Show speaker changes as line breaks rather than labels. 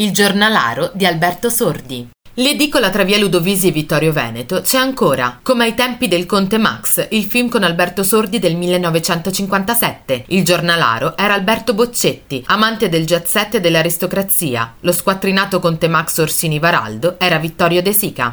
Il giornalaro di Alberto Sordi. L'edicola tra via Ludovisi e Vittorio Veneto c'è ancora, come ai tempi del Conte Max, il film con Alberto Sordi del 1957. Il giornalaro era Alberto Boccetti, amante del jet set e dell'aristocrazia. Lo squattrinato Conte Max Orsini Varaldo era Vittorio De Sica.